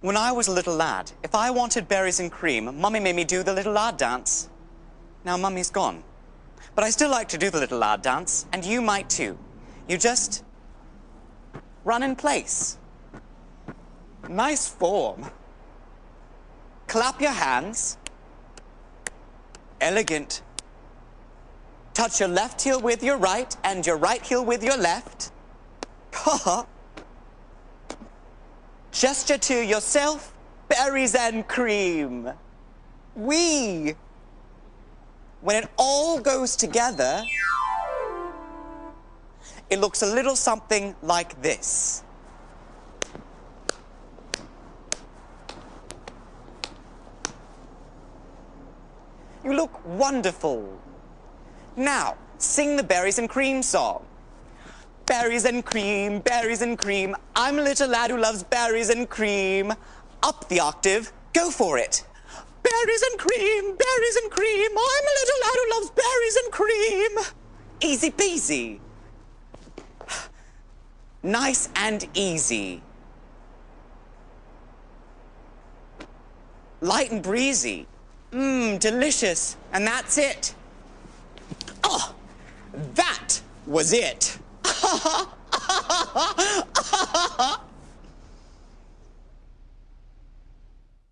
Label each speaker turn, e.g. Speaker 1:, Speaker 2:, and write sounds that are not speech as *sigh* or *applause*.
Speaker 1: When I was a little lad, if I wanted berries and cream, Mummy made me do the little lad dance. Now Mummy's gone. But I still like to do the little lad dance, and you might too. You just run in place. Nice form. Clap your hands. Elegant. Touch your left heel with your right and your right heel with your left. *laughs* Gesture to yourself, berries and cream. We. When it all goes together, it looks a little something like this. You look wonderful. Now, sing the berries and cream song. Berries and cream, berries and cream. I'm a little lad who loves berries and cream. Up the octave, go for it. Berries and cream, berries and cream. I'm a little lad who loves berries and cream. Easy peasy. Nice and easy. Light and breezy. Mmm, delicious. And that's it. Oh, that was it. 哈哈哈哈哈哈！